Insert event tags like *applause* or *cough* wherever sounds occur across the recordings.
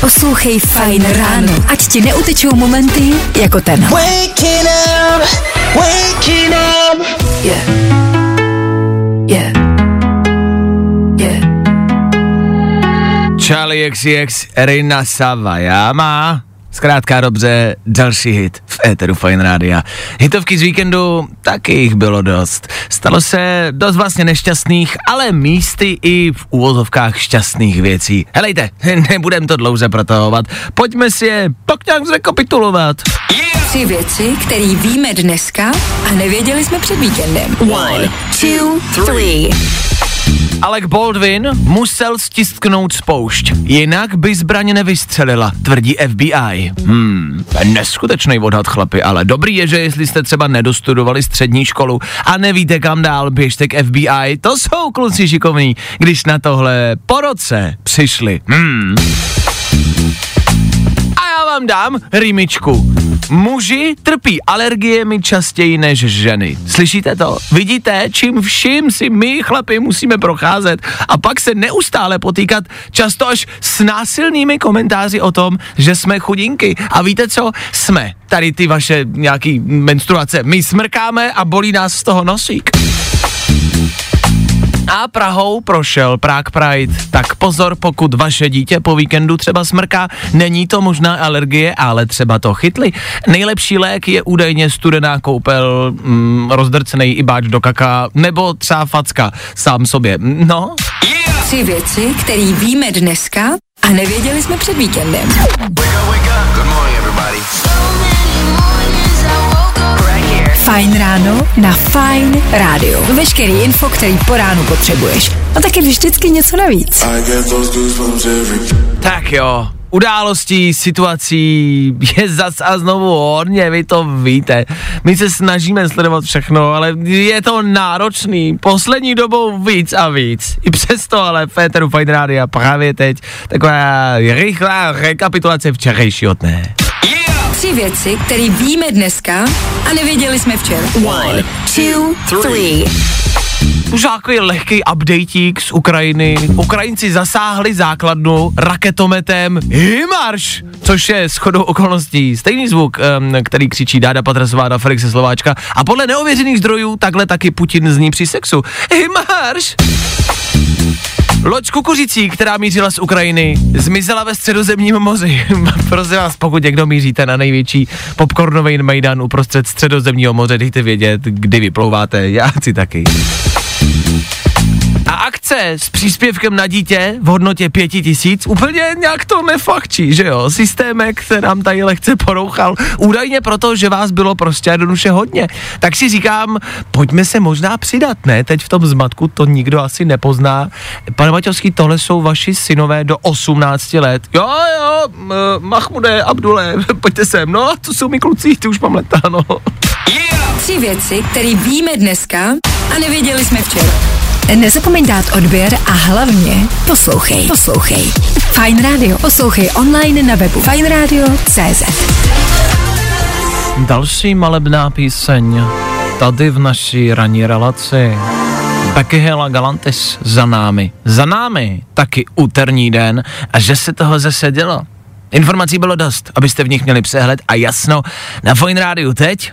Poslouchej Fajn ráno, ať ti neutečou momenty jako ten. Waking up, waking up. Yeah. Yeah. Yeah. Charlie XCX, Rina Savajama. Zkrátka dobře, další hit v éteru Fine Rádia. Hitovky z víkendu, taky jich bylo dost. Stalo se dost vlastně nešťastných, ale místy i v úvozovkách šťastných věcí. Helejte, *laughs* nebudem to dlouze protahovat, pojďme si je pak nějak zrekapitulovat. Tři věci, které víme dneska a nevěděli jsme před víkendem. One, two, three. Alec Baldwin musel stisknout spoušť, jinak by zbraň nevystřelila, tvrdí FBI. Hmm, neskutečný odhad chlapi, ale dobrý je, že jestli jste třeba nedostudovali střední školu a nevíte kam dál, běžte k FBI, to jsou kluci šikovní, když na tohle po roce přišli. Hmm. Vám dám rýmičku. Muži trpí alergiemi častěji než ženy. Slyšíte to? Vidíte, čím vším si my chlapi musíme procházet a pak se neustále potýkat často až s násilnými komentáři o tom, že jsme chudinky. A víte co? Jsme. Tady ty vaše nějaký menstruace. My smrkáme a bolí nás z toho nosík. A Prahou prošel Prague Pride. Tak pozor, pokud vaše dítě po víkendu třeba smrká, není to možná alergie, ale třeba to chytli. Nejlepší lék je údajně studená koupel, mm, rozdrcený ibáč do kaka, nebo třeba facka sám sobě. No, Tři věci, které víme dneska a nevěděli jsme před víkendem. Fajn ráno na Fajn rádiu. Veškerý info, který po ránu potřebuješ. A taky vždycky něco navíc. Tak jo. Událostí, situací je zas a znovu hodně, vy to víte. My se snažíme sledovat všechno, ale je to náročný. Poslední dobou víc a víc. I přesto ale Féteru Fine Radio právě teď taková rychlá rekapitulace včerejšího dne. Tři věci, které víme dneska a nevěděli jsme včera. One, two, three. Už takový lehký updateík z Ukrajiny. Ukrajinci zasáhli základnu raketometem Himarš, což je shodou okolností stejný zvuk, který křičí Dáda Patrasová na Felixe Slováčka. A podle neověřených zdrojů takhle taky Putin zní při sexu. Himarš! Loď s kukuřicí, která mířila z Ukrajiny, zmizela ve středozemním moři. *laughs* Prosím vás, pokud někdo míříte na největší popcornový mejdan uprostřed středozemního moře, dejte vědět, kdy vyplouváte, já chci taky. Akce s příspěvkem na dítě v hodnotě pěti tisíc úplně nějak to nefakčí, že jo? Systémek se nám tady lehce porouchal. Údajně proto, že vás bylo prostě jednoduše hodně. Tak si říkám, pojďme se možná přidat, ne? Teď v tom zmatku to nikdo asi nepozná. Pane Maťovský, tohle jsou vaši synové do 18 let. Jo, jo, Mahmude, Abdule, *laughs* pojďte sem. No, to jsou mi kluci, ty už mám leta, no. Tři věci, které víme dneska a nevěděli jsme včera. Nezapomeň dát odběr a hlavně poslouchej. Poslouchej. Fajn Radio. Poslouchej online na webu fajnradio.cz Další malebná píseň tady v naší ranní relaci. Becky Hill a Galantis za námi. Za námi taky úterní den a že se toho zase dělo. Informací bylo dost, abyste v nich měli přehled a jasno. Na Fine Rádiu teď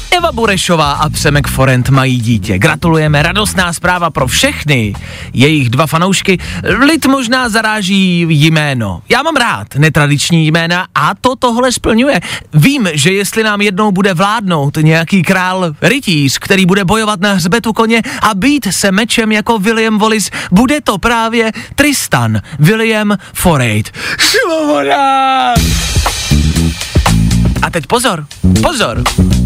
Eva Burešová a Přemek Forent mají dítě. Gratulujeme, radostná zpráva pro všechny. Jejich dva fanoušky. Lid možná zaráží jméno. Já mám rád netradiční jména a to tohle splňuje. Vím, že jestli nám jednou bude vládnout nějaký král rytíř, který bude bojovat na hřbetu koně a být se mečem jako William Wallace, bude to právě Tristan William Foraid. Svoboda! Teď pozor, pozor.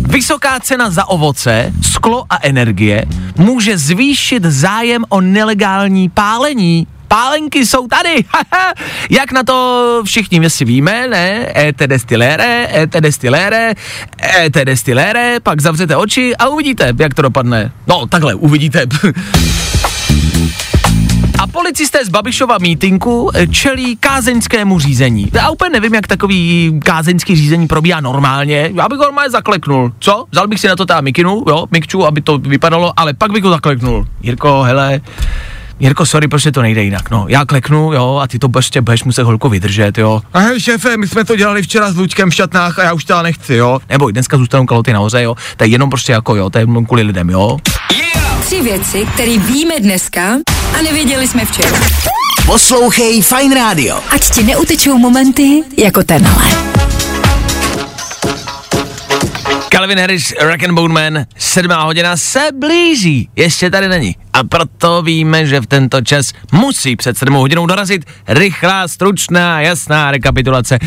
Vysoká cena za ovoce, sklo a energie může zvýšit zájem o nelegální pálení. Pálenky jsou tady. *laughs* Jak na to všichni si víme, ne? ET destilére, ET destilére, ET destilére, pak zavřete oči a uvidíte, jak to dopadne. No, takhle, uvidíte. *laughs* Policisté z Babišova mítinku eh, čelí kázeňskému řízení. Já úplně nevím, jak takový kázeňský řízení probíhá normálně. Já bych ho normálně zakleknul. Co? Vzal bych si na to ta mikinu, jo, mikču, aby to vypadalo, ale pak bych ho zakleknul. Jirko, hele, Jirko, sorry, prostě to nejde jinak, no. Já kleknu, jo, a ty to prostě budeš muset holku vydržet, jo. A hej, šéfe, my jsme to dělali včera s Lučkem v šatnách a já už to nechci, jo. Nebo dneska zůstanou kaloty nahoře, jo. To je jenom prostě jako, jo, to je jenom kvůli lidem, jo. Tři věci, které víme dneska a nevěděli jsme včera. Poslouchej Fine Radio. Ať ti neutečou momenty jako tenhle. Calvin Harris, Rock and Bone Man, sedmá hodina se blíží, ještě tady není. A proto víme, že v tento čas musí před sedmou hodinou dorazit rychlá, stručná, jasná rekapitulace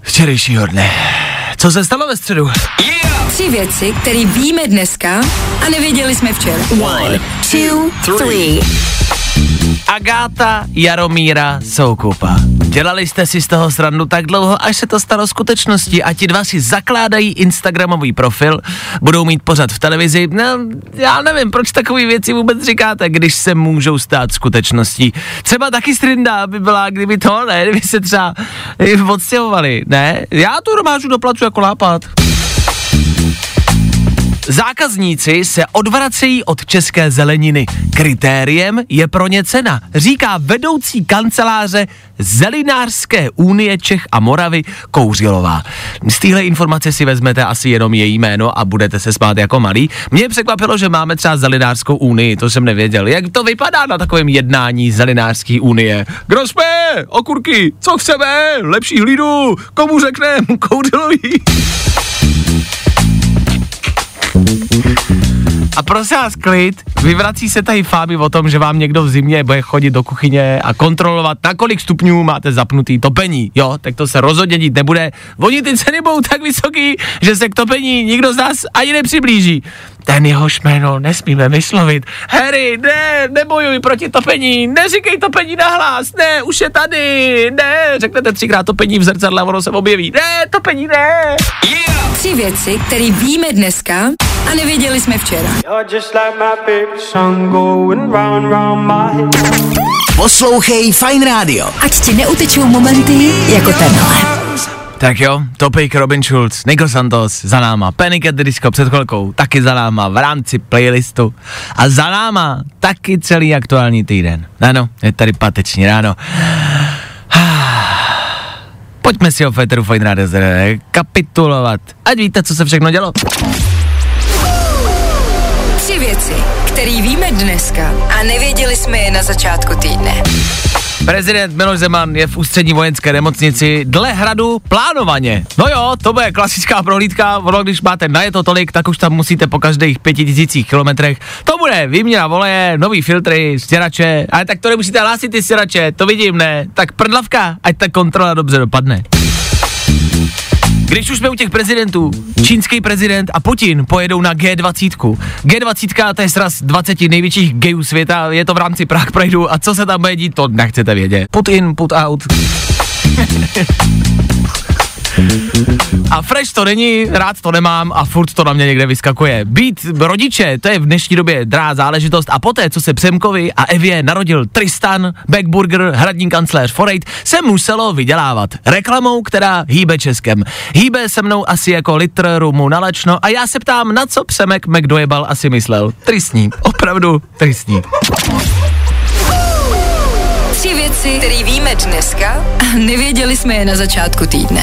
včerejšího dne. Co se stalo ve středu? Tři věci, které víme dneska a nevěděli jsme včera. One, two, three. Agáta Jaromíra Soukupa. Dělali jste si z toho srandu tak dlouho, až se to stalo skutečností a ti dva si zakládají Instagramový profil, budou mít pořad v televizi. No, já nevím, proč takové věci vůbec říkáte, když se můžou stát skutečností. Třeba taky strinda by byla, kdyby to, ne, kdyby se třeba odstěhovali, ne? Já tu domážu do placu jako lápat. Zákazníci se odvracejí od české zeleniny. Kritériem je pro ně cena, říká vedoucí kanceláře Zelinářské unie Čech a Moravy Kouřilová. Z téhle informace si vezmete asi jenom její jméno a budete se smát jako malý. Mě překvapilo, že máme třeba Zelinářskou unii, to jsem nevěděl. Jak to vypadá na takovém jednání Zelinářské unie? Kdo jsme? Okurky, co chceme? Lepší hlídu, komu řekneme? *laughs* Kouřilový. A prosím vás, klid, vyvrací se tady fámy o tom, že vám někdo v zimě bude chodit do kuchyně a kontrolovat, na kolik stupňů máte zapnutý topení, jo, tak to se rozhodně dít nebude. Oni ty ceny budou tak vysoký, že se k topení nikdo z nás ani nepřiblíží. Ten jehož jméno nesmíme vyslovit. Harry, ne, nebojuj proti topení, neříkej topení nahlas, ne, už je tady, ne, řeknete třikrát topení v zrcadle ono se objeví. Ne, topení ne. Tři věci, které víme dneska a nevěděli jsme včera. Poslouchej Fine Radio. Ať ti neutečou momenty jako tenhle. Tak jo, Topik, Robin Schulz, Nico Santos za náma, Panic at the Disco před chvilkou, taky za náma v rámci playlistu a za náma taky celý aktuální týden. Ano, je tady pateční ráno. Pojďme si o Féteru Fine Radio kapitulovat, ať víte, co se všechno dělo. Tři věci, které víme dneska a nevěděli jsme je na začátku týdne. Prezident Miloš Zeman je v ústřední vojenské nemocnici dle hradu plánovaně. No jo, to bude klasická prohlídka, ono když máte najeto tolik, tak už tam musíte po každých pěti tisících kilometrech. To bude výměna voleje, nový filtry, stěrače, ale tak to nemusíte hlásit ty stěrače, to vidím, ne? Tak prdlavka, ať ta kontrola dobře dopadne. Když už jsme u těch prezidentů, čínský prezident a Putin pojedou na G20. G20 to je sraz 20 největších gayů světa, je to v rámci Prague Prideu a co se tam bude dít, to nechcete vědět. Put in, put out. *laughs* A fresh to není, rád to nemám a furt to na mě někde vyskakuje. Být rodiče, to je v dnešní době drá záležitost a poté, co se Přemkovi a Evě narodil Tristan, Backburger, hradní kancléř Forejt, se muselo vydělávat reklamou, která hýbe Českem. Hýbe se mnou asi jako litr rumu na lečno a já se ptám, na co Přemek McDojebal asi myslel. Tristní, opravdu tristní. Tři věci, které víme dneska a nevěděli jsme je na začátku týdne.